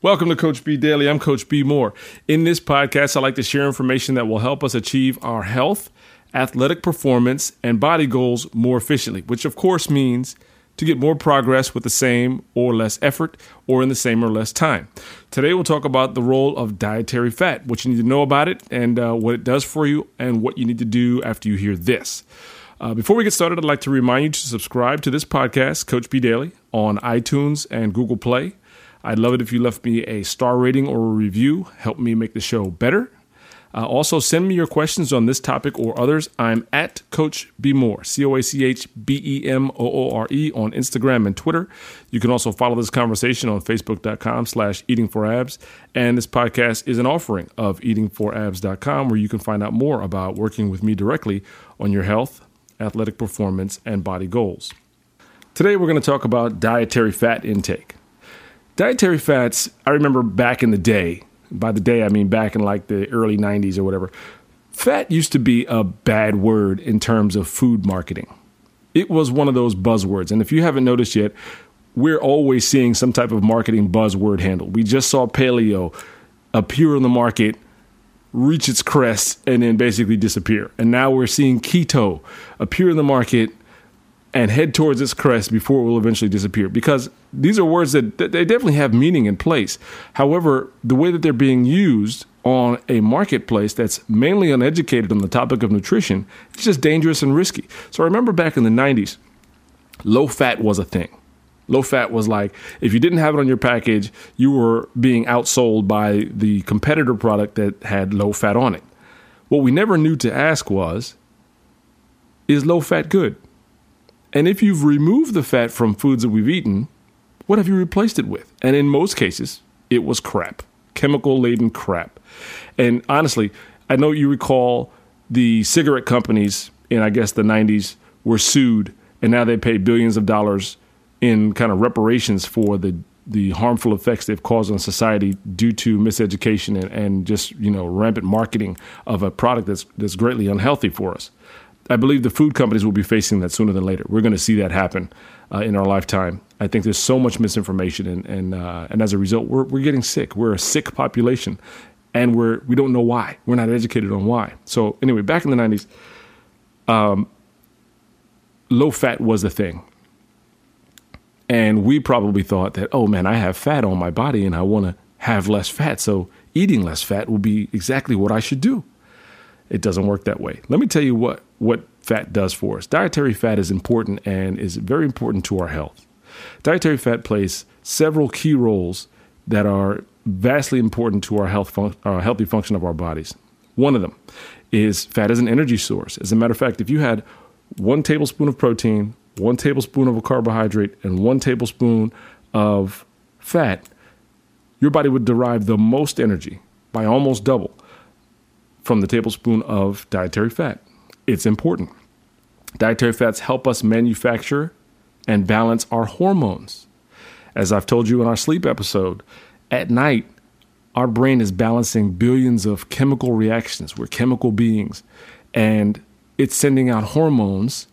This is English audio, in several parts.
Welcome to Coach B Daily. I'm Coach B Moore. In this podcast, I like to share information that will help us achieve our health, athletic performance, and body goals more efficiently, which of course means to get more progress with the same or less effort or in the same or less time. Today, we'll talk about the role of dietary fat, what you need to know about it, and uh, what it does for you, and what you need to do after you hear this. Uh, before we get started, I'd like to remind you to subscribe to this podcast, Coach B Daily, on iTunes and Google Play. I'd love it if you left me a star rating or a review. Help me make the show better. Uh, also, send me your questions on this topic or others. I'm at Coach B Moore, C O A C H B E M O O R E on Instagram and Twitter. You can also follow this conversation on Facebook.com slash Eating for Abs. And this podcast is an offering of eatingforabs.com where you can find out more about working with me directly on your health, athletic performance, and body goals. Today, we're going to talk about dietary fat intake. Dietary fats, I remember back in the day, by the day I mean back in like the early 90s or whatever, fat used to be a bad word in terms of food marketing. It was one of those buzzwords. And if you haven't noticed yet, we're always seeing some type of marketing buzzword handle. We just saw paleo appear on the market, reach its crest, and then basically disappear. And now we're seeing keto appear in the market and head towards its crest before it will eventually disappear. Because these are words that, they definitely have meaning in place. However, the way that they're being used on a marketplace that's mainly uneducated on the topic of nutrition, it's just dangerous and risky. So I remember back in the 90s, low fat was a thing. Low fat was like if you didn't have it on your package, you were being outsold by the competitor product that had low fat on it. What we never knew to ask was, is low fat good? And if you've removed the fat from foods that we've eaten, what have you replaced it with? And in most cases, it was crap, chemical laden crap. And honestly, I know you recall the cigarette companies in, I guess, the 90s were sued, and now they pay billions of dollars in kind of reparations for the the harmful effects they've caused on society due to miseducation and, and just you know rampant marketing of a product that's that's greatly unhealthy for us. I believe the food companies will be facing that sooner than later. We're going to see that happen uh, in our lifetime. I think there's so much misinformation, and and uh, and as a result, we're we're getting sick. We're a sick population, and we're we don't know why. We're not educated on why. So anyway, back in the '90s, um, low fat was the thing, and we probably thought that oh man, I have fat on my body, and I want to have less fat, so eating less fat will be exactly what I should do. It doesn't work that way. Let me tell you what, what fat does for us. Dietary fat is important and is very important to our health. Dietary fat plays several key roles that are vastly important to our health fun- our uh, healthy function of our bodies. One of them is fat as an energy source. As a matter of fact, if you had one tablespoon of protein, one tablespoon of a carbohydrate, and one tablespoon of fat, your body would derive the most energy by almost double from the tablespoon of dietary fat. It's important. Dietary fats help us manufacture and balance our hormones. As I've told you in our sleep episode, at night, our brain is balancing billions of chemical reactions. We're chemical beings, and it's sending out hormones,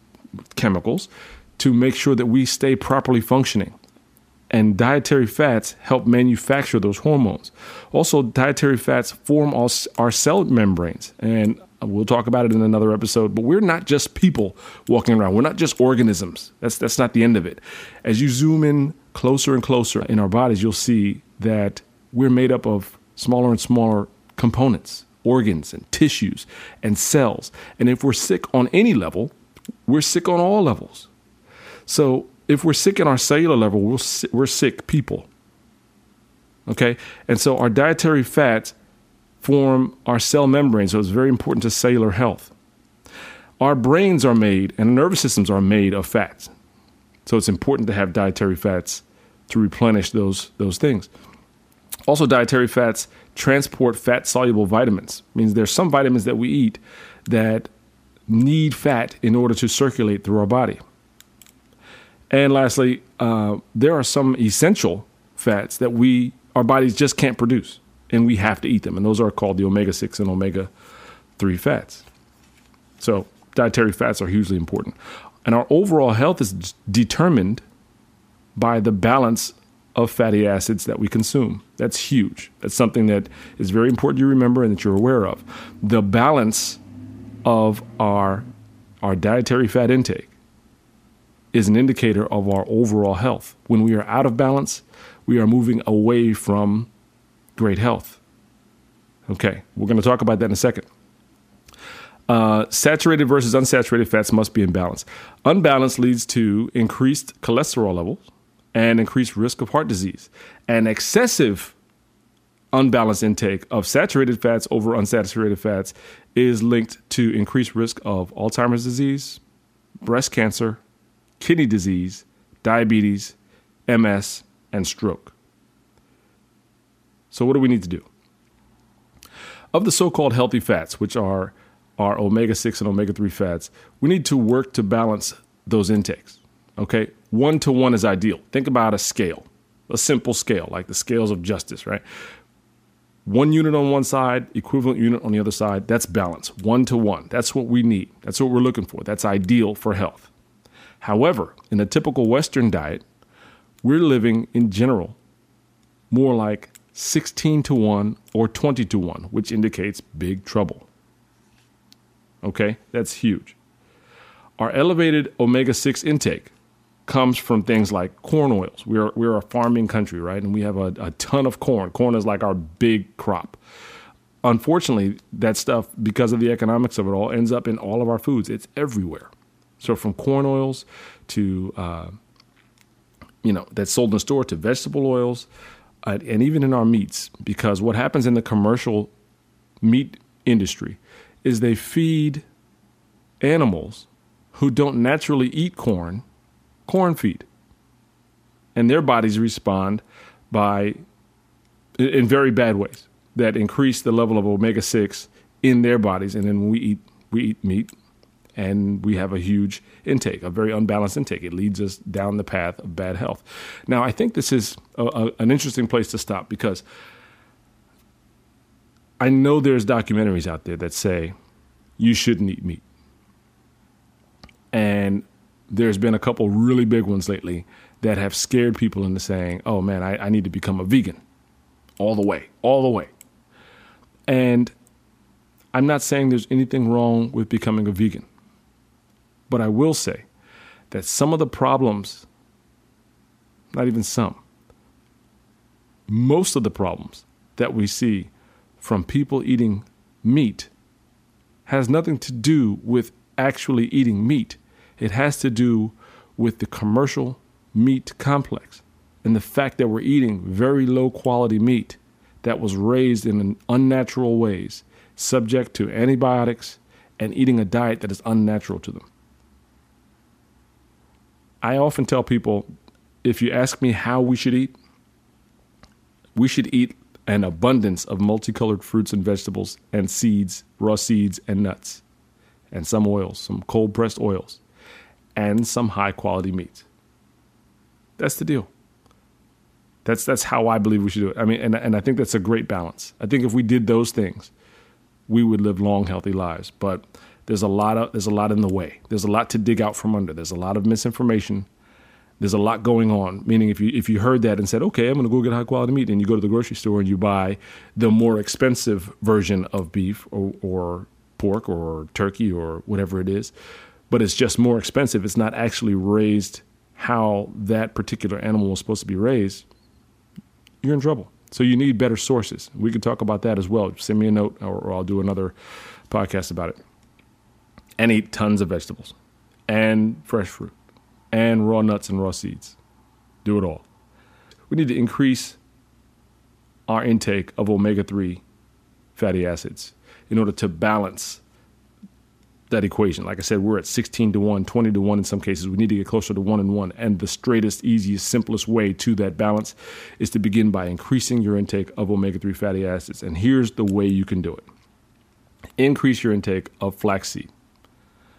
chemicals, to make sure that we stay properly functioning and dietary fats help manufacture those hormones. Also, dietary fats form our cell membranes, and Uh, we'll talk about it in another episode. But we're not just people walking around. We're not just organisms. That's that's not the end of it. As you zoom in closer and closer in our bodies, you'll see that we're made up of smaller and smaller components, organs and tissues and cells. And if we're sick on any level, we're sick on all levels. So if we're sick in our cellular level, we're, we're sick people. Okay? And so our dietary fats form our cell membrane, so it's very important to cellular health. Our brains are made and nervous systems are made of fats. So it's important to have dietary fats to replenish those, those things. Also, dietary fats transport fat soluble vitamins. It means there's some vitamins that we eat that need fat in order to circulate through our body. And lastly, uh, there are some essential fats that we our bodies just can't produce, and we have to eat them. And those are called the omega six and omega three fats. So dietary fats are hugely important, and our overall health is determined by the balance of fatty acids that we consume. That's huge. That's something that is very important you remember and that you're aware of. The balance of our our dietary fat intake is an indicator of our overall health. When we are out of balance, we are moving away from great health. Okay, we're going to talk about that in a second. Uh, saturated versus unsaturated fats must be in balance. Unbalance leads to increased cholesterol levels and increased risk of heart disease. And excessive unbalanced intake of saturated fats over unsaturated fats is linked to increased risk of Alzheimer's disease, breast cancer, kidney disease, diabetes, MS, and stroke. So, what do we need to do? Of the so called healthy fats, which are our omega 6 and omega 3 fats, we need to work to balance those intakes. Okay? One to one is ideal. Think about a scale, a simple scale, like the scales of justice, right? One unit on one side, equivalent unit on the other side. That's balance, one to one. That's what we need. That's what we're looking for. That's ideal for health. However, in a typical Western diet, we're living in general more like 16 to 1 or 20 to 1, which indicates big trouble. Okay, that's huge. Our elevated omega 6 intake comes from things like corn oils. We're, we're a farming country, right? And we have a, a ton of corn. Corn is like our big crop. Unfortunately, that stuff, because of the economics of it all, ends up in all of our foods. It's everywhere. So from corn oils to, uh, you know, that's sold in the store to vegetable oils and even in our meats. Because what happens in the commercial meat industry is they feed animals who don't naturally eat corn corn feed. And their bodies respond by in very bad ways that increase the level of omega 6 in their bodies and then we eat we eat meat and we have a huge intake, a very unbalanced intake. It leads us down the path of bad health. Now, I think this is a, a, an interesting place to stop because I know there's documentaries out there that say you shouldn't eat meat. And there's been a couple really big ones lately that have scared people into saying, oh man, I, I need to become a vegan all the way, all the way. And I'm not saying there's anything wrong with becoming a vegan, but I will say that some of the problems, not even some, most of the problems that we see from people eating meat has nothing to do with actually eating meat. It has to do with the commercial meat complex and the fact that we're eating very low quality meat that was raised in unnatural ways, subject to antibiotics, and eating a diet that is unnatural to them. I often tell people if you ask me how we should eat, we should eat an abundance of multicolored fruits and vegetables and seeds, raw seeds and nuts, and some oils, some cold pressed oils and some high quality meat. That's the deal. That's that's how I believe we should do it. I mean, and and I think that's a great balance. I think if we did those things, we would live long, healthy lives. But there's a lot of there's a lot in the way. There's a lot to dig out from under. There's a lot of misinformation. There's a lot going on. Meaning, if you if you heard that and said, "Okay, I'm going to go get high quality meat," and you go to the grocery store and you buy the more expensive version of beef or, or pork or turkey or whatever it is, but it's just more expensive. It's not actually raised how that particular animal was supposed to be raised. You're in trouble. So you need better sources. We can talk about that as well. Send me a note, or, or I'll do another podcast about it. And eat tons of vegetables, and fresh fruit, and raw nuts and raw seeds. Do it all. We need to increase our intake of omega 3 fatty acids in order to balance that equation. Like I said, we're at 16 to 1, 20 to 1 in some cases. We need to get closer to 1 and 1. And the straightest, easiest, simplest way to that balance is to begin by increasing your intake of omega 3 fatty acids. And here's the way you can do it increase your intake of flaxseed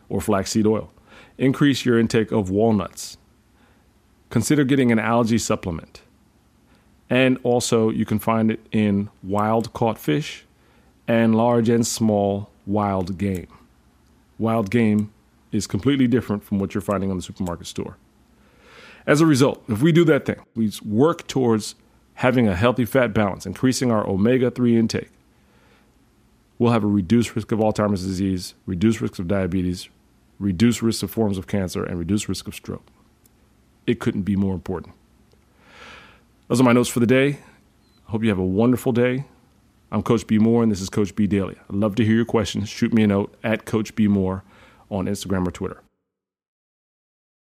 or flaxseed oil, increase your intake of walnuts. Consider getting an algae supplement. And also, you can find it in wild caught fish and large and small wild game wild game is completely different from what you're finding on the supermarket store. As a result, if we do that thing, we work towards having a healthy fat balance, increasing our omega 3 intake, we'll have a reduced risk of Alzheimer's disease, reduced risk of diabetes, reduced risk of forms of cancer, and reduced risk of stroke. It couldn't be more important. Those are my notes for the day. I hope you have a wonderful day. I'm Coach B Moore, and this is Coach B Daily. I'd love to hear your questions. Shoot me a note at Coach B Moore on Instagram or Twitter.